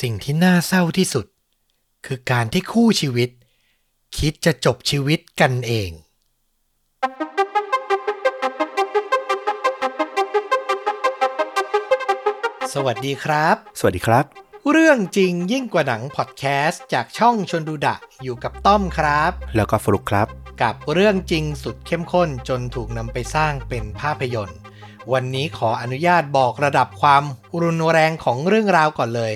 สิ่งที่น่าเศร้าที่สุด คือการที่คู่ชีวิต คิดจะจบชีวิตกันเอง สวัสดีครับ สวัสดีครับ เรื่องจริงยิ่งกว่าหนังพอดแคสต์จากช่องชนดูดะอยู่กับต้อมครับ แล้วก็ฟลุกครับ กับเรื่องจริงสุดเข้มข้นจนถูกนำไปสร้างเป็นภาพยนตร์วันนี้ขออนุญาตบอกระดับความรุนแรงของเรื่องราวก่อนเลย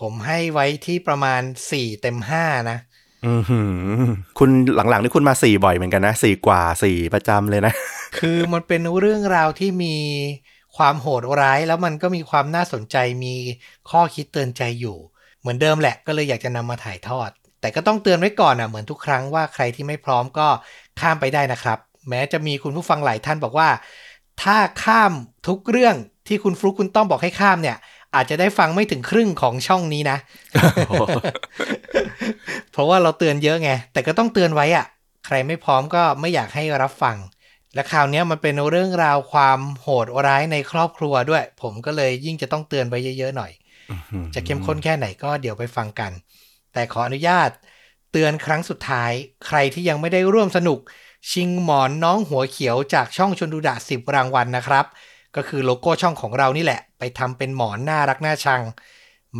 ผมให้ไว้ที่ประมาณ4เต็ม5นะอือหือคุณหลังๆนี่คุณมาสี่บ่อยเหมือนกันนะสี่กว่าสี่ประจำเลยนะ คือมันเป็นเรื่องราวที่มีความโหดร้ายแล้วมันก็มีความน่าสนใจมีข้อคิดเตือนใจอยู่ เหมือนเดิมแหละก็เลยอยากจะนำมาถ่ายทอด แต่ก็ต้องเตือนไว้ก่อนอะเหมือนทุกครั้งว่าใครที่ไม่พร้อมก็ข้ามไปได้นะครับ แม้จะมีคุณผู้ฟังหลายท่านบอกว่า ถ้าข้ามทุกเรื่องที่คุณฟลุกคุณต้องบอกให้ข้ามเนี่ย อาจจะได้ฟังไม่ถึงครึ่งของช่องนี้นะ เพราะว่าเราเตือนเยอะไง แต่ก็ต้องเตือนไว้อะใครไม่พร้อมก็ไม่อยากให้รับฟัง และคราวเนี้ยมันเป็นเรื่องราวความโหดร้ายในครอบครัวด้วย ผมก็เลยยิ่งจะต้องเตือนไว้เยอะๆหน่อย จะเข้มข้นแค่ไหนก็เดี๋ยวไปฟังกัน แต่ขออนุญาต เตือนครั้งสุดท้าย ใครที่ยังไม่ได้ร่วมสนุก ชิงหมอนน้องหัวเขียวจากช่องชนดูดะสิบรางวัลนะครับ ก็คือโลโก้ช่องของเรานี่แหละ ไปทำเป็นหมอนน่ารักน่าชัง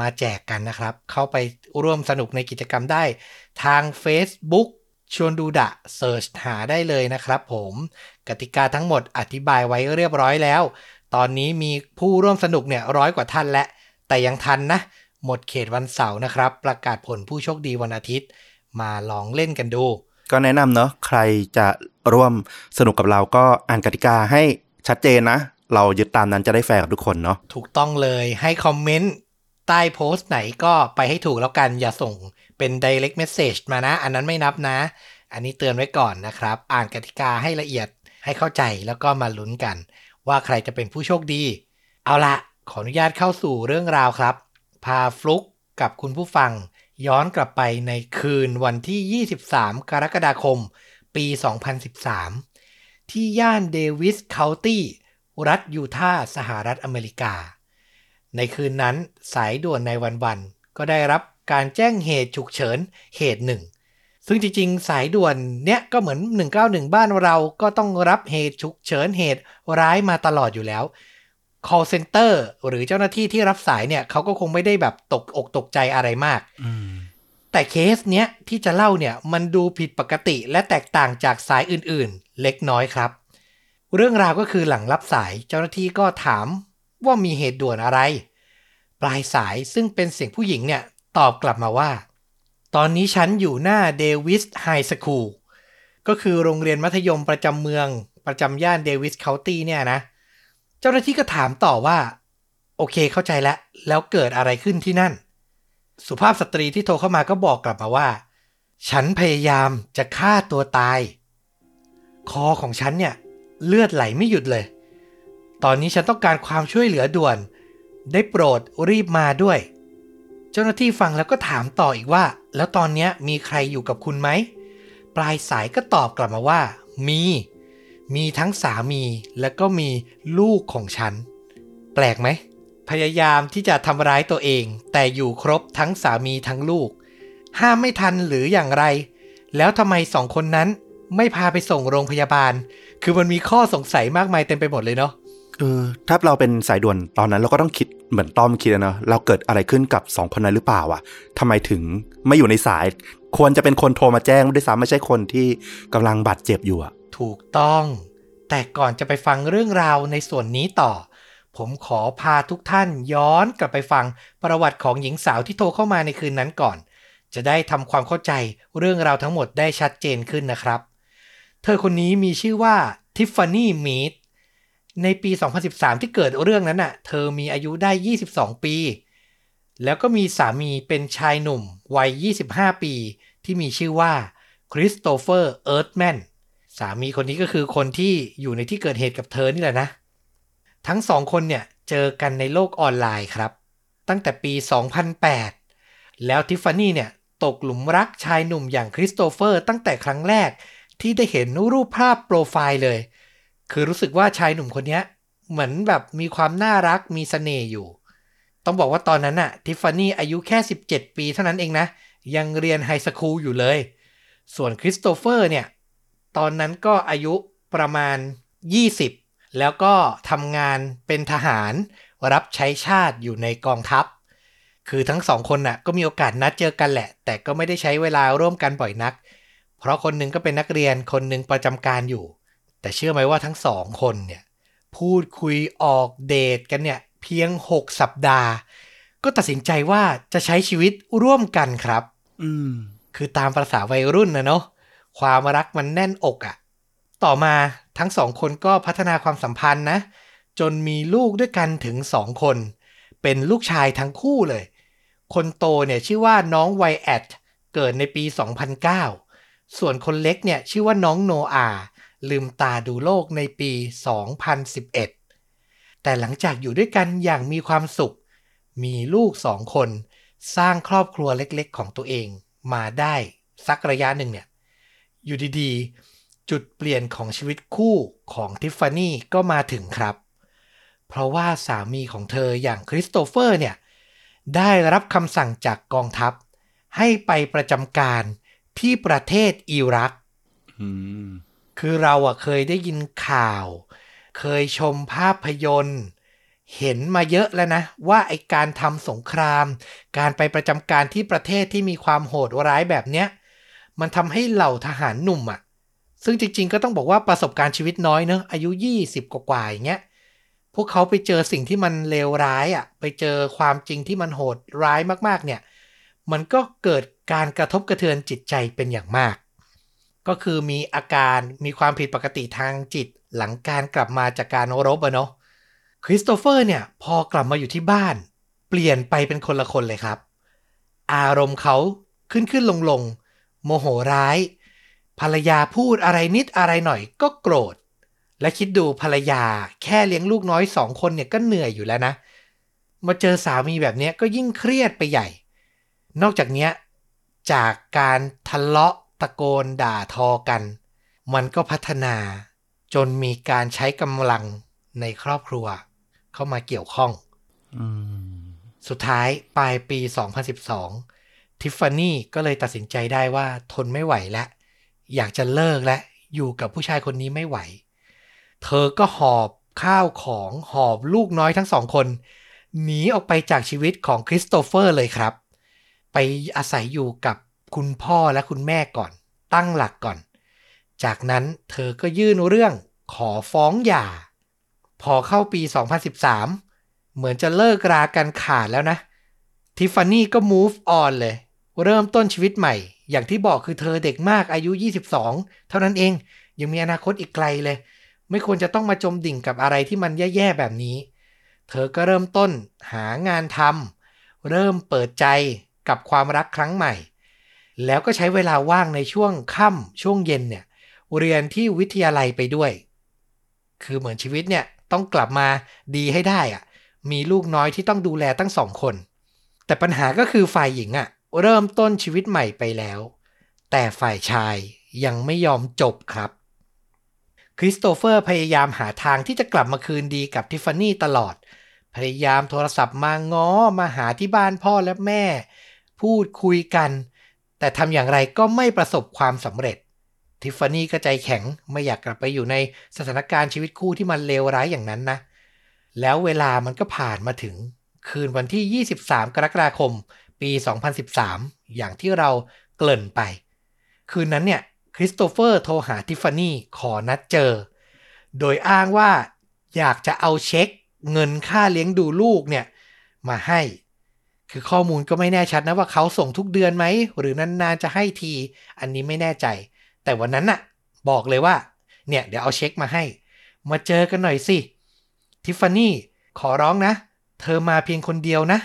มาแจกกันนะครับ เข้าไปร่วมสนุกในกิจกรรมได้ ทาง Facebook ชวนดูดะเสิร์ชหาได้เลยนะครับผมกติกาทั้งหมดอธิบายไว้เรียบร้อยแล้ว ตอนนี้มีผู้ร่วมสนุกเนี่ยร้อยกว่าท่านแล้วแต่ยังทันนะ หมดเขตวันเสาร์นะครับ ประกาศผลผู้โชคดีวันอาทิตย์ มาลองเล่นกันดู ก็แนะนำเนาะใครจะร่วมสนุกกับเราก็อ่านกติกาให้ชัดเจนนะ เรายึดตามนั้นจะได้แฟร์กับทุกคนเนาะถูกต้องเลยให้คอมเมนต์ใต้โพสต์ไหนก็ไปให้ถูกแล้วกันอย่าส่งเป็น direct message มานะ อันนั้นไม่นับนะ อันนี้เตือนไว้ก่อนนะครับ อ่านกติกาให้ละเอียดให้เข้าใจแล้วก็มาลุ้นกัน ว่าใครจะเป็นผู้โชคดี เอาละขออนุญาตเข้าสู่เรื่องราวครับ พาฟลุกกับคุณผู้ฟัง ย้อนกลับไปในคืนวันที่ 23 กรกฎาคม ปี 2013 ที่ย่านเดวิสเคานตี้ รัฐยูทาห์สหรัฐอเมริกา ในคืนนั้นสายด่วนในวันๆก็ได้รับการแจ้งเหตุฉุกเฉินเหตุหนึ่ง ซึ่งจริงๆ สายด่วนเนี้ยก็เหมือน 191 บ้านเราก็ต้องรับเหตุฉุกเฉินเหตุร้ายมาตลอดอยู่แล้ว call center หรือเจ้าหน้าที่ที่รับสายเนี่ยเขาก็คงไม่ได้แบบตกอกตกใจอะไรมากแต่เคสเนี้ยที่จะเล่าเนี่ยมันดูผิดปกติและแตกต่างจากสายอื่นๆ เล็กน้อยครับ เรื่องราวก็คือหลังรับสายเจ้าหน้าที่ก็ถามว่ามีเหตุด่วนอะไร ปลายสายซึ่งเป็นเสียงผู้หญิงเนี่ย ตอบกลับมาว่า ตอนนี้ฉันอยู่หน้า Davis High School ก็คือโรงเรียนมัธยมประจำเมืองประจำย่าน Davis County เนี่ยนะ เจ้าหน้าที่ก็ถามต่อว่า โอเคเข้าใจแล้ว แล้วเกิดอะไรขึ้นที่นั่น สุภาพสตรีที่โทรเข้ามาก็บอกกลับมาว่า ฉันพยายามจะฆ่าตัวตาย คอของฉันเนี่ย เลือดไหลไม่หยุดเลย ตอนนี้ฉันต้องการความช่วยเหลือด่วน ได้โปรดรีบมาด้วย เจ้าหน้าที่ฟังแล้วก็ถามต่ออีกว่า แล้วตอนนี้มีใครอยู่กับคุณไหม ปลายสายก็ตอบกลับมาว่า มี มีทั้งสามีและก็มีลูกของฉัน แปลกไหม พยายามที่จะทำร้ายตัวเอง แต่อยู่ครบทั้งสามีทั้งลูก ห้ามไม่ทันหรืออย่างไร แล้วทำไมสองคนนั้นไม่พาไปส่งโรงพยาบาล คือมันมีข้อสงสัยมากมายเต็มไปหมดเลยเนาะเออถ้าเราเป็นสายด่วนตอนนั้นเราก็ต้องคิดเหมือนต้อมคิดนะเนาะเราเกิดอะไรขึ้นกับสองคนนั้นหรือเปล่าอะทำไมถึงไม่อยู่ในสาย ควรจะเป็นคนโทรมาแจ้งด้วยซ้ำไม่ใช่คนที่กำลังบาดเจ็บอยู่อะถูกต้อง แต่ก่อนจะไปฟังเรื่องราวในส่วนนี้ต่อ ผมขอพาทุกท่านย้อนกลับไปฟังประวัติของหญิงสาวที่โทรเข้ามาในคืนนั้นก่อน จะได้ทำความเข้าใจเรื่องราวทั้งหมดได้ชัดเจนขึ้นนะครับ เธอคนนี้มีชื่อว่าทิฟฟานี่มีดในปี 2013 ที่เกิดเรื่องนั้นน่ะ เธอมีอายุได้ 22 ปี แล้วก็มีสามีเป็นชายหนุ่มวัย 25 ปี ที่มีชื่อว่าคริสโตเฟอร์เอิร์ธแมนสามีคนนี้ก็คือคนที่อยู่ในที่เกิดเหตุกับเธอนี่แหละนะ ทั้งสองคนเนี่ย เจอกันในโลกออนไลน์ครับ ตั้งแต่ปี 2008 แล้วทิฟฟานี่เนี่ย ตกหลุมรักชายหนุ่มอย่างคริสโตเฟอร์ตั้งแต่ครั้งแรก ที่ได้เห็นรูปภาพโปรไฟล์เลย คือรู้สึกว่าชายหนุ่มคนนี้เหมือนแบบมีความน่ารักมีเสน่ห์อยู่ ต้องบอกว่าตอนนั้นน่ะทิฟฟานี่อายุแค่ 17 ปีเท่านั้นเองนะ ยังเรียน high school อยู่เลย ส่วนคริสโตเฟอร์เนี่ย ตอนนั้นก็อายุประมาณ 20 แล้วก็ทำงานเป็นทหารรับใช้ชาติอยู่ในกองทัพ คือทั้งสองคนน่ะก็มีโอกาสนัดเจอกันแหละ แต่ก็ไม่ได้ใช้เวลาร่วมกันบ่อยนัก เพราะคนหนึงก็เป็นนักเรียนคนหนึงประจำการอยู่ แต่เชื่อไหมว่าทั้งสองคนเนี่ยพูดคุยออกเดทกันเนี่ยเพียง 6 สัปดาห์ ก็ตัดสินใจว่าจะใช้ชีวิตร่วมกันครับ อืม คือตามประษาวัยรุ่นนะเนาะความรักมันแน่นอกอะ่ะ ต่อมาทั้งสองคนก็พัฒนาความสัมพันธ์นะ จนมีลูกด้วยกันถึงสองคน เป็นลูกชายทั้งคู่เลย คนโตเนี่ยชื่อว่าน้องไวแอดเกิดในปี 2009 ส่วนคนเล็กเนี่ยชื่อว่าน้องโนอา ลืมตาดูโลกในปี 2011 แต่หลังจากอยู่ด้วยกันอย่างมีความสุข มีลูกสองคน สร้างครอบครัวเล็กๆ ของตัวเอง มาได้สักระยะหนึ่งเนี่ย อยู่ดีๆ จุดเปลี่ยนของชีวิตคู่ของทิฟฟานี่ก็มาถึงครับ เพราะว่าสามีของเธออย่างคริสโตเฟอร์เนี่ย ได้รับคำสั่งจากกองทัพ ให้ไปประจำการ ที่ประเทศอิรักอืมคือเราอะเคยได้ยินข่าว เคยชมภาพยนตร์ เห็นมาเยอะแล้วนะ ว่าไอการทำสงคราม การไปประจำการที่ประเทศที่มีความโหดร้ายแบบเนี้ย มันทำให้เหล่าทหารหนุ่มอะซึ่งจริงๆ ก็ต้องบอกว่าประสบการณ์ชีวิตน้อยเนอะอายุ 20 กว่าๆอย่างเงี้ยพวกเขาไปเจอสิ่งที่มันเลวร้ายอะไปเจอความจริงที่มันโหดร้ายมากๆ เนี่ย มันก็เกิด การกระทบกระเทือนจิตใจเป็นอย่างมาก ก็คือมีอาการมีความผิดปกติทางจิตหลังการกลับมาจากการรบอะเนาะคริสโตเฟอร์เนี่ยพอกลับมาอยู่ที่บ้าน เปลี่ยนไปเป็นคนละคนเลยครับ อารมณ์เขาขึ้นขึ้นลงลงโมโหร้าย ภรรยาพูดอะไรนิดอะไรหน่อยก็โกรธ และคิดดูภรรยาแค่เลี้ยงลูกน้อยสองคนเนี่ยก็เหนื่อยอยู่แล้วนะ มาเจอสามีแบบนี้ก็ยิ่งเครียดไปใหญ่ นอกจากนี้ จากการทะเลาะตะโกนด่าทอกัน มันก็พัฒนาจนมีการใช้กำลังในครอบครัว เข้ามาเกี่ยวข้องอืมสุดท้ายปลายปี 2012 ทิฟฟานี่ก็เลยตัดสินใจได้ว่าทนไม่ไหวแล้ว อยากจะเลิกและ อยู่กับผู้ชายคนนี้ไม่ไหว เธอก็หอบข้าวของหอบลูกน้อยทั้งสองคน หนีออกไปจากชีวิตของคริสโตเฟอร์เลยครับ ไปอาศัยอยู่กับคุณพ่อและคุณแม่ก่อน ตั้งหลักก่อน จากนั้นเธอก็ยื่นเรื่องขอฟ้องหย่า พอเข้าปี 2013 เหมือนจะเลิกรากันขาดแล้วนะ ทิฟฟานี่ก็ move on เลย เริ่มต้นชีวิตใหม่ อย่างที่บอกคือเธอเด็กมากอายุ 22 เท่านั้นเอง ยังมีอนาคตอีกไกลเลย ไม่ควรจะต้องมาจมดิ่งกับอะไรที่มันแย่ๆแบบนี้ เธอก็เริ่มต้นหางานทำเริ่มเปิดใจ กับความรักครั้งใหม่ แล้วก็ใช้เวลาว่างในช่วงค่ำช่วงเย็นเนี่ยเรียนที่วิทยาลัยไปด้วย คือเหมือนชีวิตเนี่ยต้องกลับมาดีให้ได้อะมีลูกน้อยที่ต้องดูแลตั้งสองคน แต่ปัญหาก็คือฝ่ายหญิงอะเริ่มต้นชีวิตใหม่ไปแล้ว แต่ฝ่ายชายยังไม่ยอมจบครับคริสโตเฟอร์พยายามหาทางที่จะกลับมาคืนดีกับทิฟฟานี่ตลอด พยายามโทรศัพท์มาง้อมาหาที่บ้านพ่อและแม่ พูดคุยกัน แต่ทำอย่างไรก็ไม่ประสบความสำเร็จ ทิฟฟานี่ก็ใจแข็งไม่อยากกลับไปอยู่ในสถานการณ์ชีวิตคู่ที่มันเลวร้ายอย่างนั้นนะ แล้วเวลามันก็ผ่านมาถึง คืนวันที่ 23 กรกฎาคม ปี 2013 อย่างที่เราเกริ่นไป คืนนั้นเนี่ยคริสโตเฟอร์โทรหาทิฟฟานี่ขอนัดเจอ โดยอ้างว่าอยากจะเอาเช็คเงินค่าเลี้ยงดูลูกเนี่ยมาให้ คือข้อมูลก็ไม่แน่ชัดนะว่าเขาส่งทุกเดือนไหม หรือนานๆจะให้ที อันนี้ไม่แน่ใจ แต่วันนั้นน่ะ บอกเลยว่า เนี่ย เดี๋ยวเอาเช็คมาให้ มาเจอกันหน่อยสิ ทิฟฟานี่ขอร้องนะ เธอมาเพียงคนเดียวนะ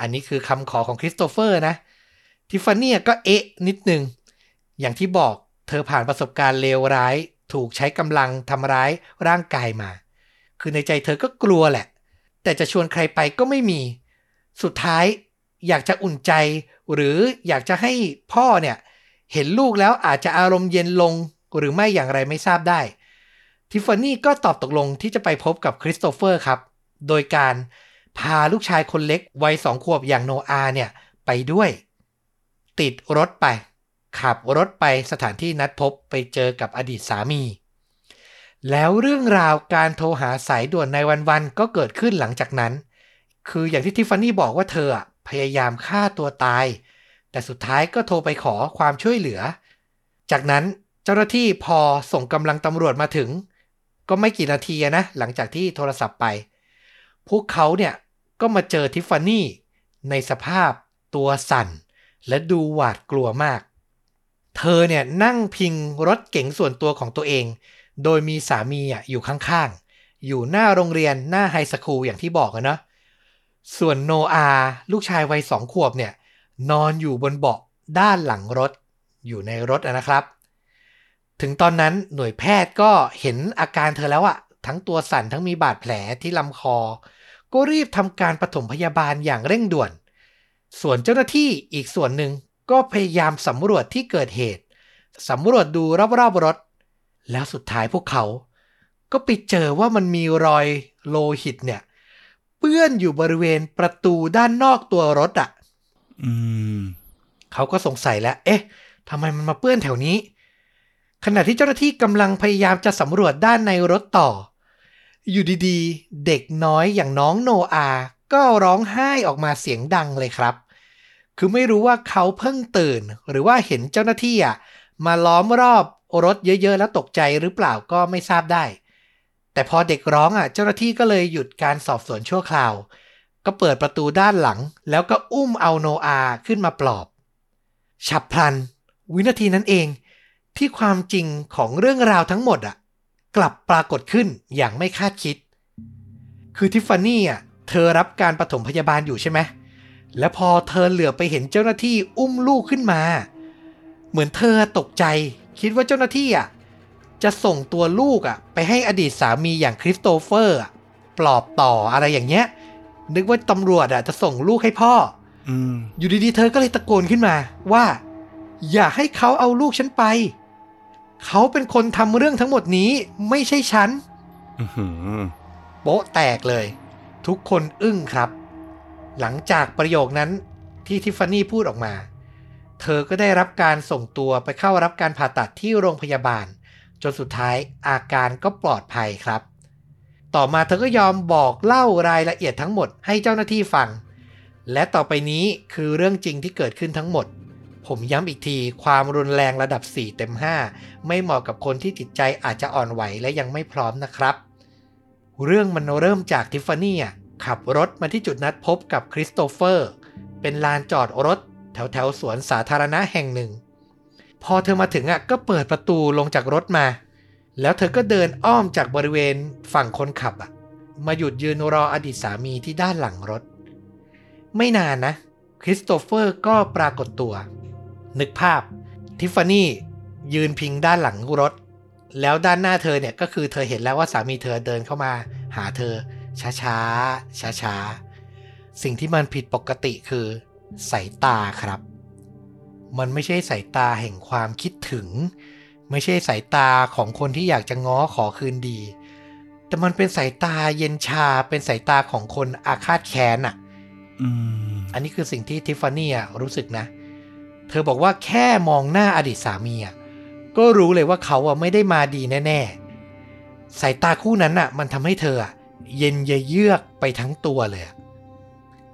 อันนี้คือคำขอของคริสโตเฟอร์นะ ทิฟฟานี่ก็เอ๊ะนิดนึง อย่างที่บอกเธอผ่านประสบการณ์เลวร้าย ถูกใช้กำลังทำร้ายร่างกายมา คือในใจเธอก็กลัวแหละ แต่จะชวนใครไปก็ไม่มี สุดท้ายอยากจะอุ่นใจ หรืออยากจะให้พ่อเนี่ยเห็นลูกแล้วอาจจะอารมณ์เย็นลงหรือไม่อย่างไรไม่ทราบได้ ทิฟฟานี่ก็ตอบตกลงที่จะไปพบกับคริสโตเฟอร์ครับ โดยการพาลูกชายคนเล็กวัยสองขวบอย่างโนอาเนี่ยไปด้วย ติดรถไป ขับรถไปสถานที่นัดพบไปเจอกับอดีตสามี แล้วเรื่องราวการโทรหาสายด่วนในวันๆก็เกิดขึ้นหลังจากนั้น คืออย่างที่ทิฟฟานี่บอกว่าเธอพยายามฆ่าตัวตาย แต่สุดท้ายก็โทรไปขอความช่วยเหลือ จากนั้นเจ้าหน้าที่พอส่งกำลังตำรวจมาถึง ก็ไม่กี่นาทีนะ หลังจากที่โทรศัพท์ไป พวกเขาเนี่ยก็มาเจอทิฟฟานี่ในสภาพตัวสั่น และดูหวาดกลัวมาก เธอเนี่ยนั่งพิงรถเก๋งส่วนตัวของตัวเอง โดยมีสามีอะอยู่ข้างๆ อยู่หน้าโรงเรียนหน้าไฮสคูลอย่างที่บอกอะเนาะ ส่วนโนอาลูกชายวัยสองขวบเนี่ยนอนอยู่บนเบาะด้านหลังรถอยู่ในรถนะครับ ถึงตอนนั้นหน่วยแพทย์ก็เห็นอาการเธอแล้วอะทั้งตัวสั่นทั้งมีบาดแผลที่ลำคอ ก็รีบทำการปฐมพยาบาลอย่างเร่งด่วน ส่วนเจ้าหน้าที่อีกส่วนหนึ่งก็พยายามสำรวจที่เกิดเหตุสำรวจดูรอบๆรถ แล้วสุดท้ายพวกเขา ก็ไปเจอว่ามันมีรอยโลหิตเนี่ย ปื้อนอยู่บริเวณประตูด้านนอกตัวรถอะ อืม เขาก็สงสัยแล้ว เอ๊ะทำไมมันมาเปื้อนแถวนี้ ขณะที่เจ้าหน้าที่กำลังพยายามจะสำรวจด้านในรถต่อ อยู่ดีๆ เด็กน้อยอย่างน้องโนอา ก็ร้องไห้ออกมาเสียงดังเลยครับ คือไม่รู้ว่าเขาเพิ่งตื่น หรือว่าเห็นเจ้าหน้าที่อะมาล้อมรอบรถเยอะๆ แล้วตกใจหรือเปล่าก็ไม่ทราบได้ แต่พอเด็กร้องอะเจ้าหน้าที่ก็เลยหยุดการสอบสวนชั่วคราว ก็เปิดประตูด้านหลัง แล้วก็อุ้มเอาโนอาขึ้นมาปลอบ ฉับพลัน วินาทีนั้นเอง ที่ความจริงของเรื่องราวทั้งหมดอะกลับปรากฏขึ้นอย่างไม่คาดคิด คือทิฟฟานี่อะเธอรับการปฐมพยาบาลอยู่ใช่ไหมแล้วพอเธอเหลือบไปเห็นเจ้าหน้าที่อุ้มลูกขึ้นมา เหมือนเธอตกใจคิดว่าเจ้าหน้าที่อะ จะส่งตัวลูกอะ ไปให้อดีตสามีอย่างคริสโตเฟอร์อะปลอบต่ออะไรอย่างเงี้ย นึกว่าตำรวจอะจะส่งลูกให้พ่ออืมอยู่ดีๆ เธอก็เลยตะโกนขึ้นมาว่า อย่าให้เขาเอาลูกฉันไป เขาเป็นคนทำเรื่องทั้งหมดนี้ไม่ใช่ฉันอื้อหือโป๊ะแตกเลย ทุกคนอึ้งครับ หลังจากประโยคนั้นที่ทิฟฟานี่พูดออกมา เธอก็ได้รับการส่งตัวไปเข้ารับการผ่าตัดที่โรงพยาบาล จนสุดท้ายอาการก็ปลอดภัยครับ ต่อมาเธอก็ยอมบอกเล่ารายละเอียดทั้งหมดให้เจ้าหน้าที่ฟัง และต่อไปนี้คือเรื่องจริงที่เกิดขึ้นทั้งหมด ผมย้ำอีกทีความรุนแรงระดับ 4 เต็ม 5 ไม่เหมาะกับคนที่จิตใจอาจจะอ่อนไหวและยังไม่พร้อมนะครับ เรื่องมันเริ่มจากทิฟฟานี่ขับรถมาที่จุดนัดพบกับคริสโตเฟอร์ เป็นลานจอดรถ แถวแถวสวนสาธารณะแห่งหนึ่ง พอเธอมาถึงอะก็เปิดประตูลงจากรถมา แล้วเธอก็เดินอ้อมจากบริเวณฝั่งคนขับอะ มาหยุดยืนรออดีตสามีที่ด้านหลังรถ ไม่นานนะ คริสโตเฟอร์ก็ปรากฏตัว นึกภาพ ทิฟฟานี่ยืนพิงด้านหลังรถ แล้วด้านหน้าเธอเนี่ยก็คือเธอเห็นแล้วว่าสามีเธอเดินเข้ามา หาเธอ ช้าช้าช้าช้าๆสิ่งที่มันผิดปกติคือสายตาครับ มันไม่ใช่สายตาแห่งความคิดถึง ไม่ใช่สายตาของคนที่อยากจะง้อขอคืนดี แต่มันเป็นสายตาเย็นชาเป็นสายตาของคนอาฆาตแค้นอะอืมอันนี้คือสิ่งที่ทิฟฟานี่อะรู้สึกนะ เธอบอกว่าแค่มองหน้าอดีตสามีอะก็รู้เลยว่าเขาอะไม่ได้มาดีแน่ๆสายตาคู่นั้นอะมันทำให้เธออะเย็นเยือกไปทั้งตัวเลยอะ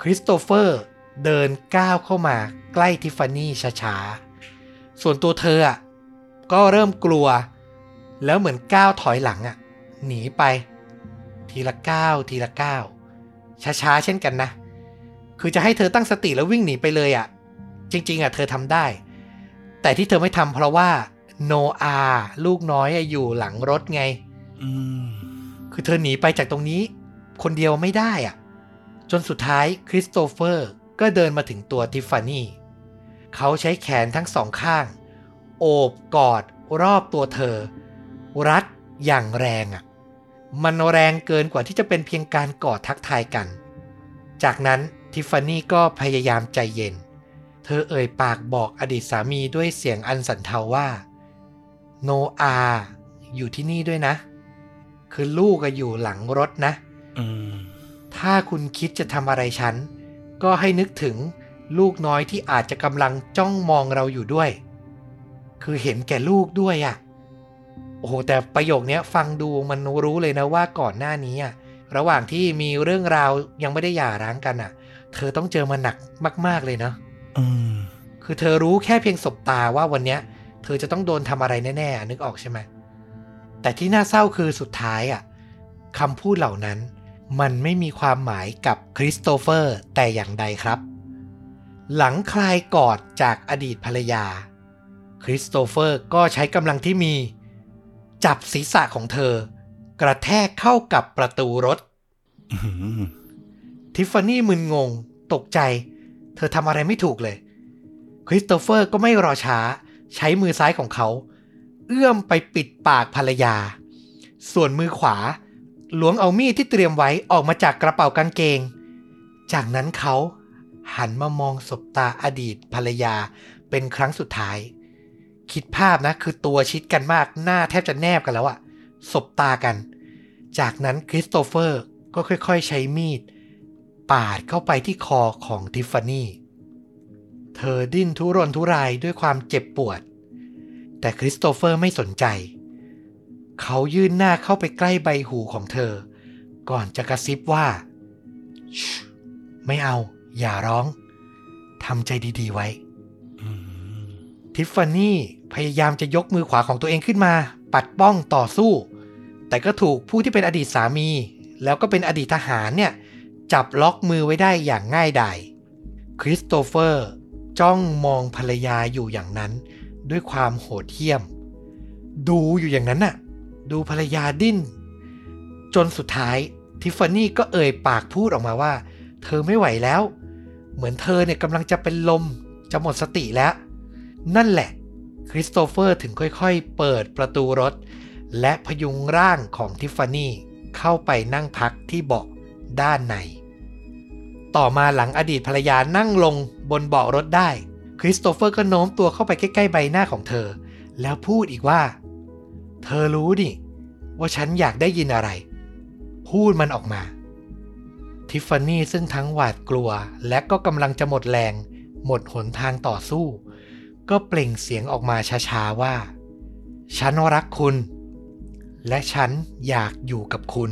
คริสโตเฟอร์ เดินก้าวเข้ามาใกล้ทิฟฟานี่ช้าๆ ส่วนตัวเธออะก็เริ่มกลัว แล้วเหมือนก้าวถอยหลังอะหนีไป ทีละก้าวทีละก้าวช้าๆ เช่นกันนะ คือจะให้เธอตั้งสติแล้ววิ่งหนีไปเลยอะ่ะ จริง ๆอะเธอทำได้ แต่ที่เธอไม่ทำเพราะว่าโนอาลูกน้อยอะอยู่หลังรถไงอืมคือเธอหนีไปจากตรงนี้ คนเดียวไม่ได้อะ จนสุดท้ายคริสโตเฟอร์ ก็เดินมาถึงตัวทิฟฟานี่ เขาใช้แขนทั้งสองข้าง โอบกอดรอบตัวเธอ รัดอย่างแรงอะ มันแรงเกินกว่าที่จะเป็นเพียงการกอดทักทายกัน จากนั้นทิฟฟานี่ก็พยายามใจเย็น เธอเอ่ยปากบอกอดีตสามีด้วยเสียงอันสันเทาว่า โนอาอยู่ที่นี่ด้วยนะ คือลูกอะอยู่หลังรถนะอืมถ้าคุณคิดจะทำอะไรฉัน ก็ให้นึกถึงลูกน้อยที่อาจจะกำลังจ้องมองเราอยู่ด้วย คือเห็นแก่ลูกด้วยอะ่ะโอ้โหแต่ประโยคนี้ฟังดูมันรู้เลยนะว่าก่อนหน้านี้อะระหว่างที่มีเรื่องราวยังไม่ได้หย่าร้างกันอะ เธอต้องเจอมันหนักมาก ๆเลยเนาะอืมคือเธอรู้แค่เพียงสบตาว่าวันเนี้ย เธอจะต้องโดนทำอะไรแน่ๆนึกออกใช่ไหมแต่ที่น่าเศร้าคือสุดท้ายอะคำพูดเหล่านั้น มันไม่มีความหมายกับคริสโตเฟอร์แต่อย่างใดครับ หลังคลายกอดจากอดีตภรรยา คริสโตเฟอร์ก็ใช้กำลังที่มี จับศีรษะของเธอ กระแทกเข้ากับประตูรถอืมทิฟฟานี่มึนงง ตกใจ เธอทำอะไรไม่ถูกเลย คริสโตเฟอร์ก็ไม่รอช้า ใช้มือซ้ายของเขา เอื้อมไปปิดปากภรรยา ส่วนมือขวา หลวงเอามีดที่เตรียมไว้ออกมาจากกระเป๋ากางเกง จากนั้นเขาหันมามองสบตาอดีตภรรยาเป็นครั้งสุดท้าย คิดภาพนะคือตัวชิดกันมากหน้าแทบจะแนบกันแล้วอะสบตากัน จากนั้นคริสโตเฟอร์ก็ค่อยๆ ใช้มีด ปาดเข้าไปที่คอของทิฟฟานี่ เธอดิ้นทุรนทุรายด้วยความเจ็บปวด แต่คริสโตเฟอร์ไม่สนใจเขายื่นหน้าเข้าไปใกล้ใบหูของเธอ ก่อนจะกระซิบว่าชิไม่เอา อย่าร้องทำใจดีๆไว้อืมทิฟฟานี่พยายามจะยกมือขวาของตัวเองขึ้นมา ปัดป้องต่อสู้ แต่ก็ถูกผู้ที่เป็นอดีตสามี แล้วก็เป็นอดีตทหารเนี่ย จับล็อกมือไว้ได้อย่างง่ายดายคริสโตเฟอร์จ้องมองภรรยาอยู่อย่างนั้น ด้วยความโหดเหี้ยม ดูอยู่อย่างนั้นน่ะ ดูภรรยาดิ้น จนสุดท้ายทิฟฟานี่ก็เอ่ยปากพูดออกมาว่า เธอไม่ไหวแล้ว เหมือนเธอเนี่ยกำลังจะเป็นลมจะหมดสติแล้ว นั่นแหละ คริสโตเฟอร์ถึงค่อยๆ เปิดประตูรถ และพยุงร่างของทิฟฟานี่เข้าไปนั่งพักที่เบาะด้านใน ต่อมาหลังอดีตภรรยานั่งลงบนเบาะรถได้ คริสโตเฟอร์ก็โน้มตัวเข้าไปใกล้ๆใบหน้าของเธอ แล้วพูดอีกว่า เธอรู้ดิว่าฉันอยากได้ยินอะไร พูดมันออกมา ทิฟฟานี่ซึ่งทั้งหวาดกลัวและก็กำลังจะหมดแรง หมดหนทางต่อสู้ ก็เปล่งเสียงออกมาช้าๆว่า ฉันรักคุณ และฉันอยากอยู่กับคุณ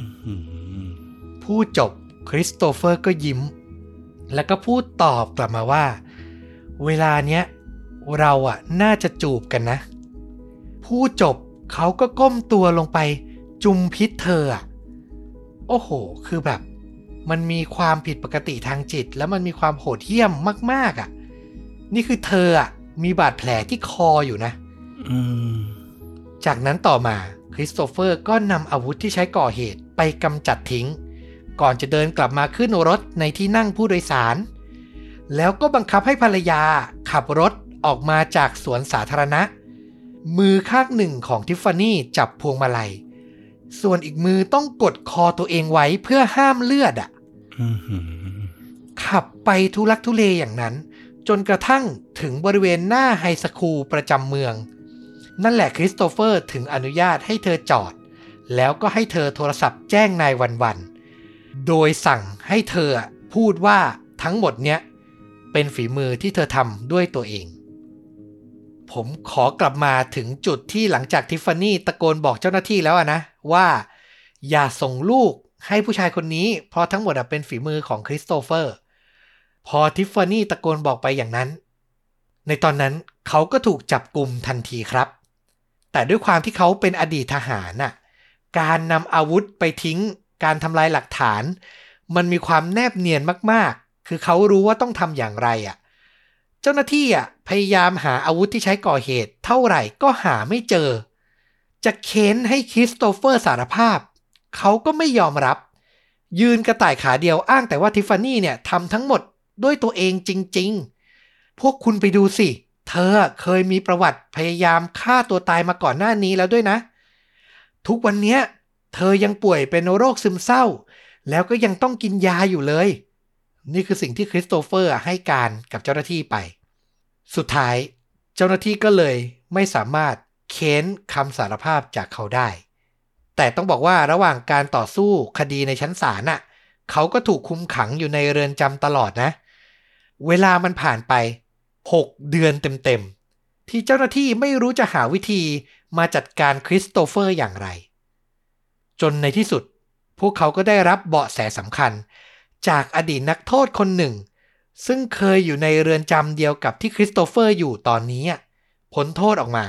อืมพูดจบคริสโตเฟอร์ก็ยิ้ม แล้วก็พูดตอบกลับมาว่า เวลาเนี้ย เราอะน่าจะจูบกันนะ พูดจบเขาก็ก้มตัวลงไปจุมพิษเธออะโอ้โห คือแบบ มันมีความผิดปกติทางจิต แล้วมันมีความโหดเหี้ยมมาก ๆอะนี่คือเธออะมีบาดแผลที่คออยู่นะอืมจากนั้นต่อมาคริสโตเฟอร์ก็นำอาวุธที่ใช้ก่อเหตุไปกำจัดทิ้ง ก่อนจะเดินกลับมาขึ้นรถในที่นั่งผู้โดยสาร แล้วก็บังคับให้ภรรยาขับรถออกมาจากสวนสาธารณะ มือข้างหนึ่งของทิฟฟานี่จับพวงมาลัย ส่วนอีกมือต้องกดคอตัวเองไว้เพื่อห้ามเลือดอะขับไปทุลักทุเลอย่างนั้น จนกระทั่งถึงบริเวณหน้าไฮสคูลประจำเมือง นั่นแหละคริสโตเฟอร์ถึงอนุญาตให้เธอจอด แล้วก็ให้เธอโทรศัพท์แจ้งนายวันวันๆโดยสั่งให้เธอพูดว่าทั้งหมดเนี้ยเป็นฝีมือที่เธอทำด้วยตัวเอง ผมขอกลับมาถึงจุดที่หลังจากทิฟฟานี่ตะโกนบอกเจ้าหน้าที่แล้วนะ ว่า อย่าส่งลูกให้ผู้ชายคนนี้ เพราะทั้งหมดเป็นฝีมือของคริสโตเฟอร์ พอทิฟฟานี่ตะโกนบอกไปอย่างนั้น ในตอนนั้นเขาก็ถูกจับกลุ่มทันทีครับ แต่ด้วยความที่เขาเป็นอดีตทหารน่ะการนำอาวุธไปทิ้ง การทำลายหลักฐาน มันมีความแนบเนียนมากๆ คือเขารู้ว่าต้องทำอย่างไรอะ จ้าหน้าที่อะพยายามหาอาวุธที่ใช้ก่อเหตุ เท่าไหร่ก็หาไม่เจอ จะเค้นให้คริสโตเฟอร์สารภาพ เขาก็ไม่ยอมรับ ยืนกระต่ายขาเดียวอ้างแต่ว่าทิฟฟานี่เนี่ยทำทั้งหมดด้วยตัวเองจริง ๆ พวกคุณไปดูสิ เธอเคยมีประวัติพยายามฆ่าตัวตายมาก่อนหน้านี้แล้วด้วยนะ ทุกวันนี้เธอยังป่วยเป็นโรคซึมเศร้า แล้วก็ยังต้องกินยาอยู่เลย นี่คือสิ่งที่คริสโตเฟอร์ให้การกับเจ้าหน้าที่ไป สุดท้ายเจ้าหน้าที่ก็เลยไม่สามารถเค้นคำสารภาพจากเขาได้ แต่ต้องบอกว่าระหว่างการต่อสู้คดีในชั้นศาลน่ะ เขาก็ถูกคุมขังอยู่ในเรือนจำตลอดนะ เวลามันผ่านไป 6 เดือนเต็มๆ ที่เจ้าหน้าที่ไม่รู้จะหาวิธีมาจัดการคริสโตเฟอร์อย่างไร จนในที่สุด พวกเขาก็ได้รับเบาะแสสำคัญ จากอดีตนักโทษคนหนึ่ง ซึ่งเคยอยู่ในเรือนจำเดียวกับที่คริสโตเฟอร์อยู่ตอนนี้อะพ้นโทษออกมา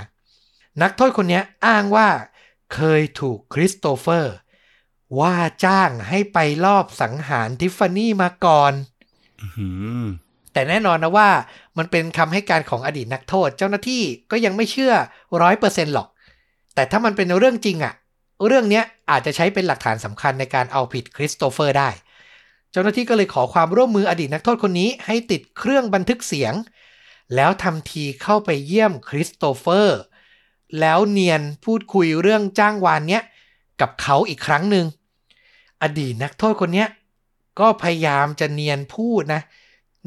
นักโทษคนนี้อ้างว่าเคยถูกคริสโตเฟอร์ ว่าจ้างให้ไปลอบสังหารทิฟฟานี่มาก่อนอื้อหือแต่แน่นอนนะว่ามันเป็นคำให้การของอดีตนักโทษ เจ้าหน้าที่ก็ยังไม่เชื่อร้อยเปอร์เซ็นต์หรอก แต่ถ้ามันเป็นเรื่องจริงอะเรื่องเนี้ยอาจจะใช้เป็นหลักฐานสำคัญในการเอาผิดคริสโตเฟอร์ได้ เจ้าหน้าที่ก็เลยขอความร่วมมืออดีตนักโทษคนนี้ให้ติดเครื่องบันทึกเสียง แล้วทำทีเข้าไปเยี่ยมคริสโตเฟอร์ แล้วเนียนพูดคุยเรื่องจ้างวานเนี้ยกับเขาอีกครั้งหนึ่งอดีตนักโทษคนเนี้ยก็พยายามจะเนียนพูดนะ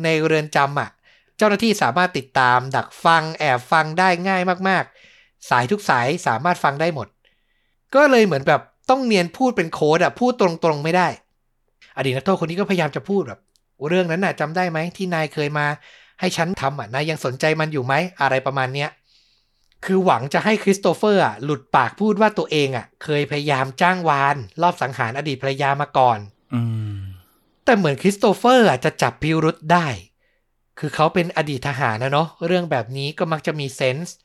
ในเรือนจำอะ เจ้าหน้าที่สามารถติดตามดักฟังแอบฟังได้ง่ายมากๆ สายทุกสายสามารถฟังได้หมด ก็เลยเหมือนแบบต้องเนียนพูดเป็นโค้ดอะพูดตรงๆไม่ได้ อดีตนักโทษคนนี้ก็พยายามจะพูดแบบ เรื่องนั้นน่ะจำได้ไหมที่นายเคยมา ให้ฉันทำอะนายยังสนใจมันอยู่ไหมอะไรประมาณเนี้ยคือหวังจะให้คริสโตเฟอร์อะหลุดปากพูดว่าตัวเองอะ เคยพยายามจ้างวาน รอบสังหารอดีตภรรยามาก่อนอืมแต่เหมือนคริสโตเฟอร์อะจะจับพิรุษได้ คือเขาเป็นอดีตทหารนะเนาะเรื่องแบบนี้ก็มักจะมีเซนส์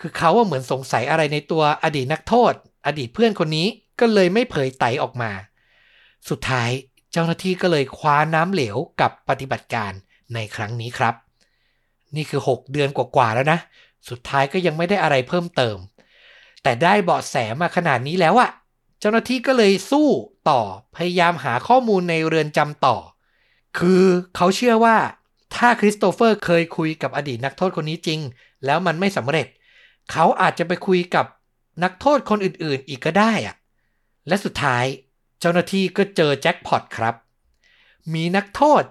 คือเขาว่าเหมือนสงสัยอะไรในตัวอดีตนักโทษ อดีตเพื่อนคนนี้ก็เลยไม่เผยไตออกมา สุดท้าย เจ้าหน้าที่ก็เลยคว้าน้ำเหลวกับปฏิบัติการในครั้งนี้ครับ นี่คือ 6 เดือนกว่าๆแล้วนะ สุดท้ายก็ยังไม่ได้อะไรเพิ่มเติม แต่ได้เบาะแสมาขนาดนี้แล้วอะเจ้าหน้าที่ก็เลยสู้ต่อพยายามหาข้อมูลในเรือนจำต่อ คือเขาเชื่อว่าถ้าคริสโตเฟอร์เคยคุยกับอดีตนักโทษคนนี้จริง แล้วมันไม่สำเร็จ เขาอาจจะไปคุยกับนักโทษคนอื่นๆ อีกก็ได้อะและสุดท้าย เจ้าหน้าที่ก็เจอแจ็คพอตครับ มีนักโทษ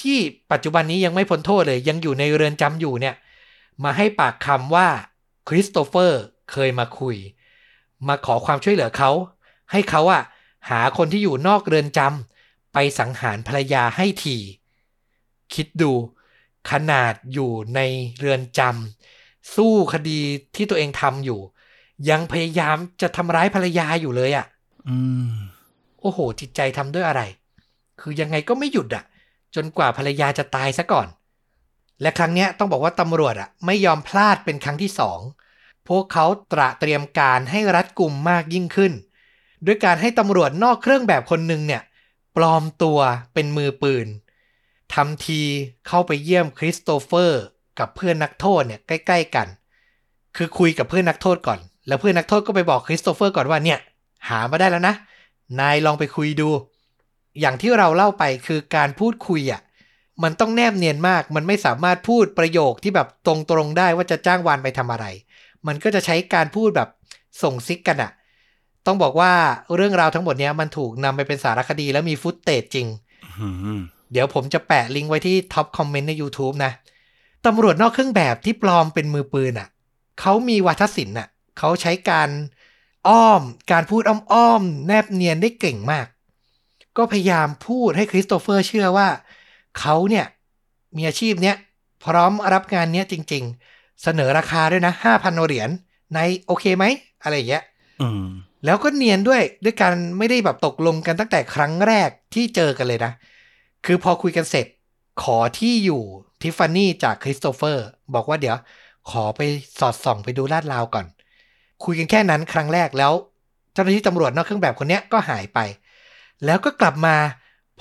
ที่ปัจจุบันนี้ยังไม่พ้นโทษเลย ยังอยู่ในเรือนจำอยู่เนี่ย มาให้ปากคำว่าคริสโตเฟอร์เคยมาคุย มาขอความช่วยเหลือเขา ให้เขาอะหาคนที่อยู่นอกเรือนจำไปสังหารภรรยาให้ทีคิดดูขนาดอยู่ในเรือนจำสู้คดีที่ตัวเองทำอยู่ ยังพยายามจะทำร้ายภรรยาอยู่เลยอะอืม โอ้โห จิตใจทำด้วยอะไร คือยังไงก็ไม่หยุดอะจนกว่าภรรยาจะตายซะก่อน และครั้งนี้ต้องบอกว่าตำรวจอะไม่ยอมพลาดเป็นครั้งที่สอง พวกเขาตระเตรียมการให้รัดกุมมากยิ่งขึ้น ด้วยการให้ตำรวจนอกเครื่องแบบคนหนึ่งเนี่ย ปลอมตัวเป็นมือปืนทำทีเข้าไปเยี่ยมคริสโตเฟอร์กับเพื่อนนักโทษเนี่ยใกล้ ๆ กัน คือคุยกับเพื่อนนักโทษก่อน แล้วเพื่อนนักโทษก็ไปบอกคริสโตเฟอร์ก่อนว่าเนี่ย หามาได้แล้วนะ นายลองไปคุยดู อย่างที่เราเล่าไปคือการพูดคุยอะมันต้องแนบเนียนมาก มันไม่สามารถพูดประโยคที่แบบตรงๆได้ว่าจะจ้างวานไปทำอะไร มันก็จะใช้การพูดแบบส่งซิกกันอะต้องบอกว่าเรื่องราวทั้งหมดเนี้ยมันถูกนำไปเป็นสารคดีแล้วมีฟุตเตจจริง เดี๋ยวผมจะแปะลิงก์ไว้ที่ท็อปคอมเมนต์ใน YouTube นะ ตำรวจนอกเครื่องแบบที่ปลอมเป็นมือปืนอะ เขามีวัฒนศิลป์อะ เขาใช้การ อ้อม การพูดอ้อมๆ แนบเนียนได้เก่งมาก ก็พยายามพูดให้คริสโตเฟอร์เชื่อว่า เขาเนี่ยมีอาชีพเนี้ยพร้อมรับงานเนี้ยจริง ๆ เสนอราคาด้วยนะ5,000เหรียญนายโอเคไหม อะไรอย่างเงี้ยอืมแล้วก็เนียนด้วยด้วยการไม่ได้แบบตกลงกันตั้งแต่ครั้งแรกที่เจอกันเลยนะ คือพอคุยกันเสร็จ ขอที่อยู่ทิฟฟานี่จากคริสโตเฟอร์ บอกว่าเดี๋ยว ขอไปสอดส่องไปดูลาดราวก่อน คุยกันแค่นั้นครั้งแรกแล้ว เจ้าหน้าที่ตำรวจนอกเครื่องแบบคนนี้ก็หายไป แล้วก็กลับมา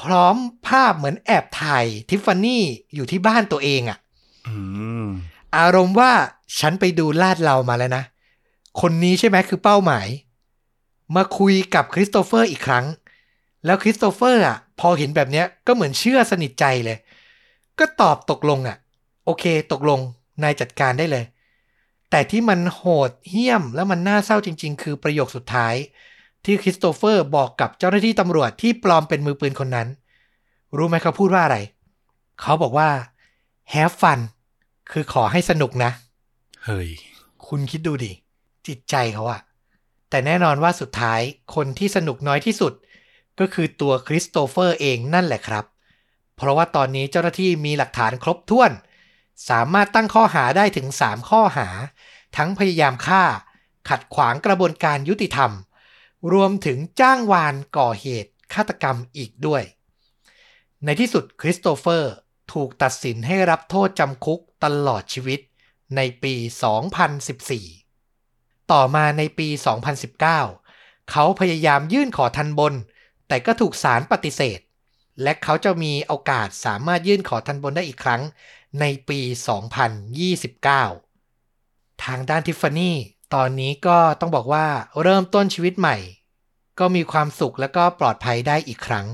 พร้อมภาพเหมือนแอบถ่ายทิฟฟานี่อยู่ที่บ้านตัวเองอะอืมอารมณ์ว่าฉันไปดูลาดเรามาแล้วนะ คนนี้ใช่ไหมคือเป้าหมาย มาคุยกับคริสโตเฟอร์อีกครั้ง แล้วคริสโตเฟอร์อะ พอเห็นแบบเนี้ยก็เหมือนเชื่อสนิทใจเลย ก็ตอบตกลงอะ โอเค ตกลงนายจัดการได้เลย แต่ที่มันโหดเหี้ยมแล้วมันน่าเศร้าจริง ๆ คือประโยคสุดท้าย ที่คริสโตเฟอร์บอกกับเจ้าหน้าที่ตำรวจที่ปลอมเป็นมือปืนคนนั้น รู้ไหมเขาพูดว่าอะไร เขาบอกว่า have fun คือขอให้สนุกนะ เฮ้ย คุณคิดดูดิ จิตใจเขาอะแต่แน่นอนว่าสุดท้ายคนที่สนุกน้อยที่สุด ก็คือตัวคริสโตเฟอร์เองนั่นแหละครับ เพราะว่าตอนนี้เจ้าหน้าที่มีหลักฐานครบถ้วน สามารถตั้งข้อหาได้ถึง 3 ข้อหา ทั้งพยายามฆ่า ขัดขวางกระบวนการยุติธรรม รวมถึงจ้างวานก่อเหตุฆาตกรรมอีกด้วย ในที่สุดคริสโตเฟอร์ถูกตัดสินให้รับโทษจำคุกตลอดชีวิตในปี 2014 ต่อมาในปี 2019 เขาพยายามยื่นขอทันบน แต่ก็ถูกศาลปฏิเสธ และเขาจะมีโอกาสสามารถยื่นขอทันบนได้อีกครั้ง ในปี 2029 ทางด้านทิฟฟานี่ตอนนี้ก็ต้องบอกว่าเริ่มต้นชีวิตใหม่ ก็มีความสุขและก็ปลอดภัยได้อีกครั้ง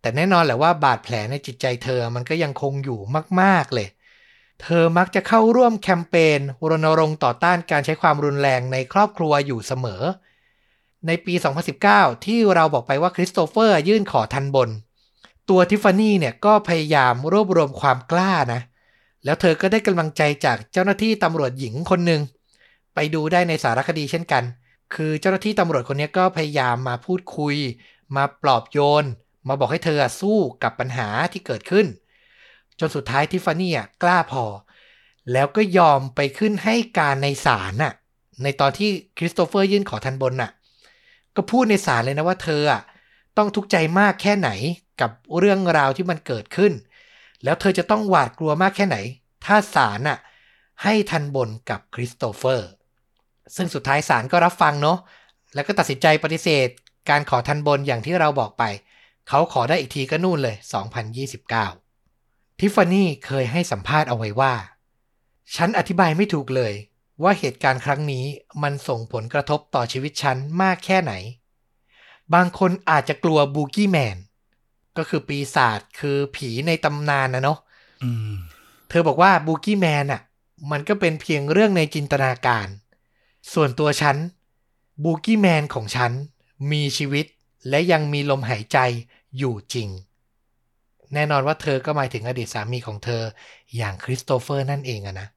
แต่แน่นอนแหละว่าบาดแผลในจิตใจเธอมันก็ยังคงอยู่มากๆเลย เธอมักจะเข้าร่วมแคมเปญรณรงค์ต่อต้านการใช้ความรุนแรงในครอบครัวอยู่เสมอ ในปี 2019 ที่เราบอกไปว่าคริสโตเฟอร์ยื่นขอทันบน ตัวทิฟฟานี่เนี่ยก็พยายามรวบรวมความกล้านะ แล้วเธอก็ได้กำลังใจจากเจ้าหน้าที่ตำรวจหญิงคนหนึ่งไปดูได้ในสารคดีเช่นกัน คือเจ้าหน้าที่ตำรวจคนนี้ก็พยายามมาพูดคุย มาปลอบโยน มาบอกให้เธอสู้กับปัญหาที่เกิดขึ้น จนสุดท้ายทิฟฟานี่กล้าพอ แล้วก็ยอมไปขึ้นให้การในศาลน่ะ ในตอนที่คริสโตเฟอร์ยื่นขอทันบนน่ะ ก็พูดในศาลเลยนะว่าเธออะต้องทุกข์ใจมากแค่ไหนกับเรื่องราวที่มันเกิดขึ้น แล้วเธอจะต้องหวาดกลัวมากแค่ไหน ถ้าศาลน่ะให้ทันบนกับคริสโตเฟอร์ ซึ่งสุดท้ายศาลก็รับฟังเนาะแล้วก็ตัดสินใจปฏิเสธ การขอทันบนอย่างที่เราบอกไป เขาขอได้อีกทีก็นู่นเลย 2029 ทิฟฟานี่เคยให้สัมภาษณ์เอาไว้ว่า ฉันอธิบายไม่ถูกเลย ว่าเหตุการณ์ครั้งนี้มันส่งผลกระทบต่อชีวิตฉันมากแค่ไหน บางคนอาจจะกลัวบูกี้แมน ก็คือปีศาจคือผีในตำนานนะเนาะอืมเธอบอกว่าบูกี้แมนอะ มันก็เป็นเพียงเรื่องในจินตนาการ ส่วนตัวฉันบูกี้แมนของฉัน มีชีวิตและยังมีลมหายใจอยู่จริง แน่นอนว่าเธอก็หมายถึงอดีตสามีของเธออย่างคริสโตเฟอร์นั่นเองอะนะ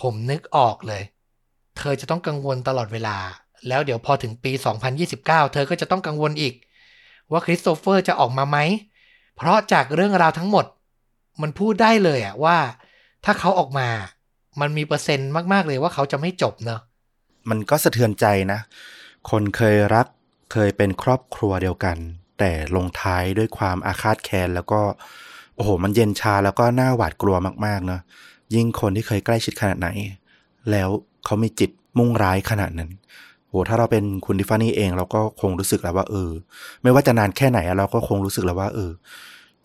ผมนึกออกเลย เธอจะต้องกังวลตลอดเวลา แล้วเดี๋ยวพอถึงปี 2029 เธอก็จะต้องกังวลอีก ว่าคริสโตเฟอร์จะออกมาไหม เพราะจากเรื่องราวทั้งหมด มันพูดได้เลยอะว่า ถ้าเขาออกมา มันมีเปอร์เซ็นต์มาก ๆ เลยว่าเขาจะไม่จบเนอะมันก็สะเทือนใจนะ คนเคยรักเคยเป็นครอบครัวเดียวกัน แต่ลงท้ายด้วยความอาฆาตแค้นแล้วก็โอ้โห มันเย็นชาแล้วก็น่าหวาดกลัวมากๆเนอะยิ่งคนที่เคยใกล้ชิดขนาดไหน แล้วเขามีจิตมุ่งร้ายขนาดนั้น โหถ้าเราเป็นคุณทิฟฟานี่เอง เราก็คงรู้สึกแล้วว่า เออ ไม่ว่าจะนานแค่ไหนเราก็คงรู้สึกแล้วว่า เออ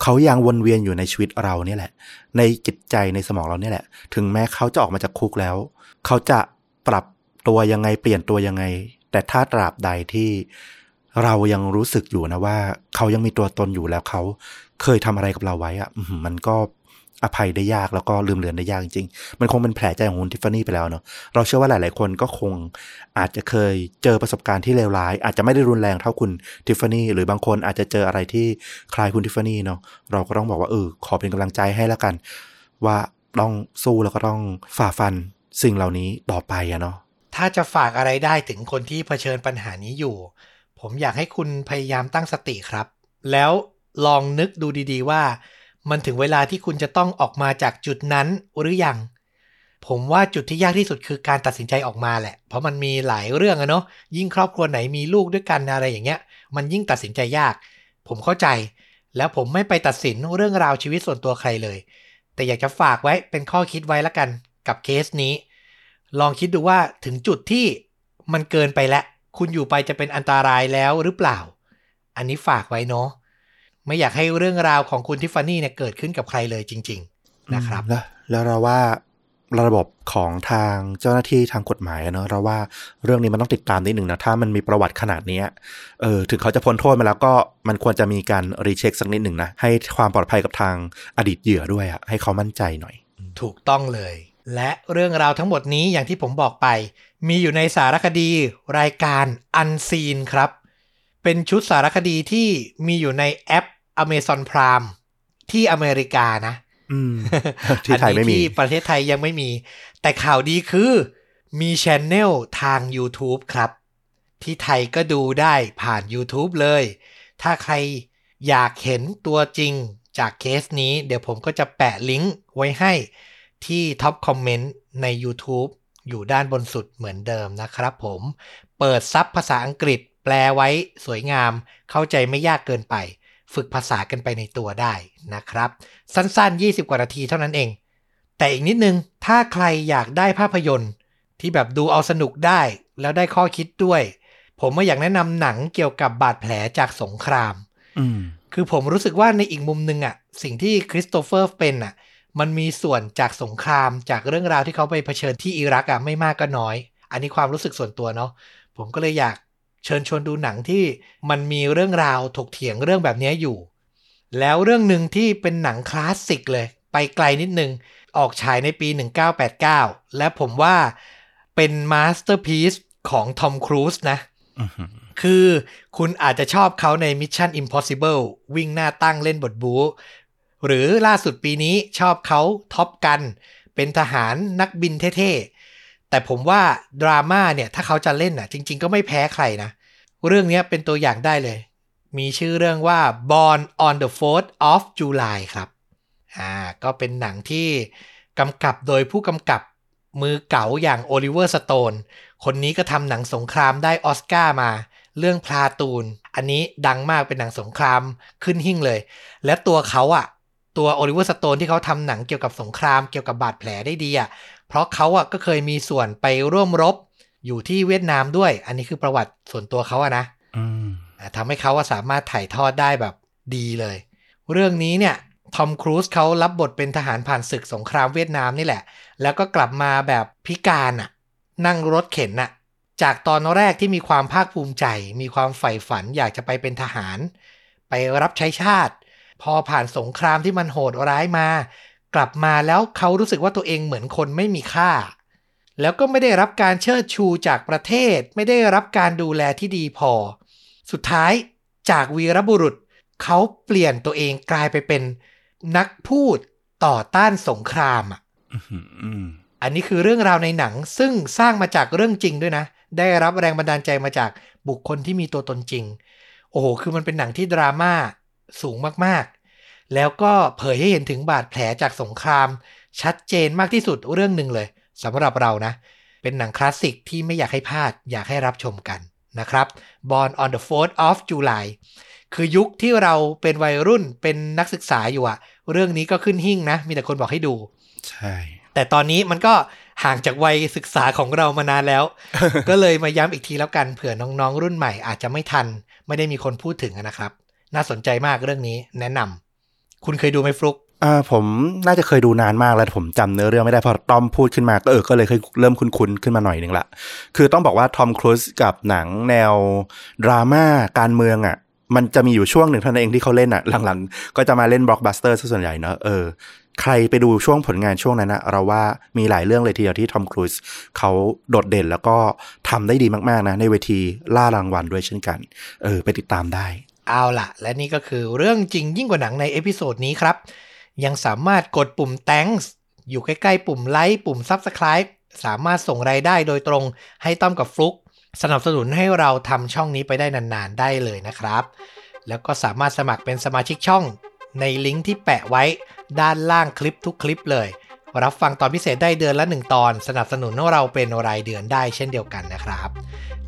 เขายังวนเวียนอยู่ในชีวิตเราเนี่ยแหละ ในจิตใจในสมองเราเนี่ยแหละ ถึงแม้เขาจะออกมาจากคุกแล้ว เขาจะปรับตัวยังไงเปลี่ยนตัวยังไง แต่ถ้าตราบใดที่เรายังรู้สึกอยู่นะว่า เขายังมีตัวตนอยู่แล้วเขาเคยทำอะไรกับเราไว้อะมันก็ อภัยได้ยากแล้วก็ลืมเลือนได้ยากจริงๆมันคงเป็นแผลใจของคุณทิฟฟานี่ไปแล้วเนาะเราเชื่อว่าหลาย ๆ คนก็คงอาจจะเคยเจอประสบการณ์ที่เลวร้าย อาจจะไม่ได้รุนแรงเท่าคุณทิฟฟานี่หรือบางคนอาจจะเจออะไรที่คล้ายคุณทิฟฟานี่เนาะเราก็ต้องบอกว่าเออขอเป็นกำลังใจให้แล้วกัน ว่าต้องสู้แล้วก็ต้องฝ่าฟันสิ่งเหล่านี้ต่อไปอะเนาะถ้าจะฝากอะไรได้ถึงคนที่เผชิญปัญหานี้อยู่ ผมอยากให้คุณพยายามตั้งสติครับ แล้วลองนึกดูดี ๆ ว่า มันถึงเวลาที่คุณจะต้องออกมาจากจุดนั้นหรือยังผมว่าจุดที่ยากที่สุดคือการตัดสินใจออกมาแหละ เพราะมันมีหลายเรื่องอะเนาะ ยิ่งครอบครัวไหนมีลูกด้วยกันอะไรอย่างเงี้ย มันยิ่งตัดสินใจยาก ผมเข้าใจ แล้วผมไม่ไปตัดสินเรื่องราวชีวิตส่วนตัวใครเลย แต่อยากจะฝากไว้เป็นข้อคิดไว้ละกันกับเคสนี้ ลองคิดดูว่าถึงจุดที่มันเกินไปแล้ว คุณอยู่ไปจะเป็นอันตรายแล้วหรือเปล่า อันนี้ฝากไว้เนาะ ไม่อยากให้เรื่องราวของคุณทิฟฟานี่เนี่ยเกิดขึ้นกับใครเลยจริง ๆ นะครับ แล้วแล้วเราว่าระบบของทางเจ้าหน้าที่ทางกฎหมายอะเนอะเราว่าเรื่องนี้มันต้องติดตามนิดหนึ่งนะ ถ้ามันมีประวัติขนาดเนี้ยเออถึงเขาจะพ้นโทษมาแล้วก็มันควรจะมีการรีเช็คสักนิดหนึ่งนะ ให้ความปลอดภัยกับทางอดีตเหยื่อด้วยอะให้เขามั่นใจหน่อย ถูกต้องเลย และเรื่องราวทั้งหมดนี้อย่างที่ผมบอกไป มีอยู่ในสารคดีรายการอันซีนครับ เป็นชุดสารคดีที่มีอยู่ในแอป Amazon Prime ที่อเมริกานะอืมที่ไทยไม่มีอันนี้ที่ประเทศไทยยังไม่มี แต่ข่าวดีคือมีช anel ทาง YouTube ครับ ที่ไทยก็ดูได้ผ่าน YouTube เลย ถ้าใครอยากเห็นตัวจริงจากเคสนี้ เดี๋ยวผมก็จะแปะลิงก์ไว้ให้ที่ท็อปคอมเมนต์ใน YouTube อยู่ด้านบนสุดเหมือนเดิมนะครับผม เปิดซับภาษาอังกฤษ แปลไว้สวยงาม เข้าใจไม่ยากเกินไป ฝึกภาษากันไปในตัวได้นะครับ สั้นๆ 20 กว่านาทีเท่านั้นเอง แต่อีกนิดนึง ถ้าใครอยากได้ภาพยนตร์ ที่แบบดูเอาสนุกได้แล้วได้ข้อคิดด้วย ผมไม่อยากแนะนำหนังเกี่ยวกับบาดแผลจากสงครามอืมคือผมรู้สึกว่าในอีกมุมหนึ่งอะสิ่งที่คริสโตเฟอร์เป็นอะมันมีส่วนจากสงครามจากเรื่องราวที่เขาไปเผชิญที่อิรักอะไม่มากก็น้อย อันนี้ความรู้สึกส่วนตัวเนาะผมก็เลยอยาก เชิญชวนดูหนังที่มันมีเรื่องราวถกเถียงเรื่องแบบนี้อยู่ แล้วเรื่องหนึ่งที่เป็นหนังคลาสสิกเลย ไปไกลนิดนึง ออกฉายในปี 1989 และผมว่าเป็น masterpiece ของทอมครูซนะ คือคุณอาจจะชอบเขาใน Mission Impossible วิ่งหน้าตั้งเล่นบทบู๊หรือล่าสุดปีนี้ชอบเขาTop Gun เป็นทหารนักบินเท่ๆ แต่ผมว่าดราม่าเนี่ยถ้าเขาจะเล่นน่ะ จริง ๆ ก็ไม่แพ้ใครนะ เรื่องนี้เป็นตัวอย่างได้เลย มีชื่อเรื่องว่า Born on the 4th of July ครับ อ่า ก็เป็นหนังที่กำกับโดยผู้กำกับมือเก๋าอย่างโอลิเวอร์สโตน คนนี้ก็ทำหนังสงครามได้ออสการ์มา เรื่อง Platoon อันนี้ดังมากเป็นหนังสงครามขึ้นหิ้งเลย และตัวเขาอะตัวโอลิเวอร์สโตนที่เขาทำหนังเกี่ยวกับสงครามเกี่ยวกับบาดแผลได้ดีอะ เพราะเขาอะก็เคยมีส่วนไปร่วมรบอยู่ที่เวียดนามด้วย อันนี้คือประวัติส่วนตัวเขาอะนะอืมอ่าทำให้เขาว่าสามารถถ่ายทอดได้แบบดีเลย เรื่องนี้เนี่ยทอมครูซเขารับบทเป็นทหารผ่านศึกสงครามเวียดนามนี่แหละ แล้วก็กลับมาแบบพิการอะนั่งรถเข็นอะจากตอนแรกที่มีความภาคภูมิใจ มีความใฝ่ฝันอยากจะไปเป็นทหาร ไปรับใช้ชาติ พอผ่านสงครามที่มันโหดร้ายมา กลับมาแล้วเขารู้สึกว่าตัวเองเหมือนคนไม่มีค่า แล้วก็ไม่ได้รับการเชิดชูจากประเทศ ไม่ได้รับการดูแลที่ดีพอ สุดท้ายจากวีรบุรุษ เขาเปลี่ยนตัวเองกลายไปเป็นนักพูดต่อต้านสงครามอะอื้อหืออืมอันนี้คือเรื่องราวในหนังซึ่งสร้างมาจากเรื่องจริงด้วยนะ ได้รับแรงบันดาลใจมาจากบุคคลที่มีตัวตนจริง โอ้โห คือมันเป็นหนังที่ดราม่าสูงมากๆ แล้วก็เผยให้เห็นถึงบาดแผลจากสงคราม ชัดเจนมากที่สุดเรื่องหนึ่งเลยสำหรับเรานะ เป็นหนังคลาสสิกที่ไม่อยากให้พลาดอยากให้รับชมกันนะครับ Born on the 4th of July คือยุคที่เราเป็นวัยรุ่นเป็นนักศึกษาอยู่อะเรื่องนี้ก็ขึ้นหิ่งนะ มีแต่คนบอกให้ดู ใช่ แต่ตอนนี้มันก็ห่างจากวัยศึกษาของเรามานานแล้ว ก็เลยมาย้ำอีกทีแล้วกันเผื่อน้องๆ รุ่นใหม่อาจจะไม่ทัน ไม่ได้มีคนพูดถึงนะครับ น่าสนใจมากเรื่องนี้แนะนำ คุณเคยดูไหมฟลุกอ่าผมน่าจะเคยดูนานมากแล้วผมจำเนื้อเรื่องไม่ได้พอต้อมพูดขึ้นมาก็เออก็เลยเคยเริ่มคุ้นๆขึ้นมาหน่อยนึงละคือต้องบอกว่าทอมครูซกับหนังแนวดราม่าการเมืองอะ มันจะมีอยู่ช่วงหนึ่งเท่านั้นเองที่เขาเล่นอะ หลังๆ ก็จะมาเล่นบล็อกบัสเตอร์ซะส่วนใหญ่เนอะเออใครไปดูช่วงผลงานช่วงนั้นนะเราว่ามีหลายเรื่องเลยทีเดียวที่ทอมครูซเขาโดดเด่นแล้วก็ทำได้ดีมากๆนะ ในเวทีล่ารางวัลด้วยเช่นกัน เออ ไปติดตามได้ เอาละและนี่ก็คือเรื่องจริงยิ่งกว่าหนังใน episode นี้ครับ ยังสามารถกดปุ่ม thanks อยู่ใกล้ๆ ปุ่มไลค์ปุ่ม subscribe สามารถส่งรายได้โดยตรงให้ต้อมกับฟลุก สนับสนุนให้เราทำช่องนี้ไปได้นานๆ ได้เลยนะครับ แล้วก็สามารถสมัครเป็นสมาชิกช่องในลิงก์ที่แปะไว้ด้านล่างคลิปทุกคลิปเลย รับฟังตอนพิเศษได้เดือนละ 1 ตอน สนับสนุนเราเป็นรายเดือนได้เช่นเดียวกันนะครับ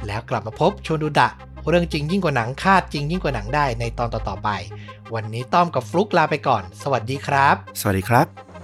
แล้วกลับมาพบชวนดูดะ เรื่องจริงยิ่งกว่าหนังคาดจริงยิ่งกว่าหนังได้ในตอนต่อๆไป วันนี้ต้อมกับฟลุกลาไปก่อน สวัสดีครับ สวัสดีครับ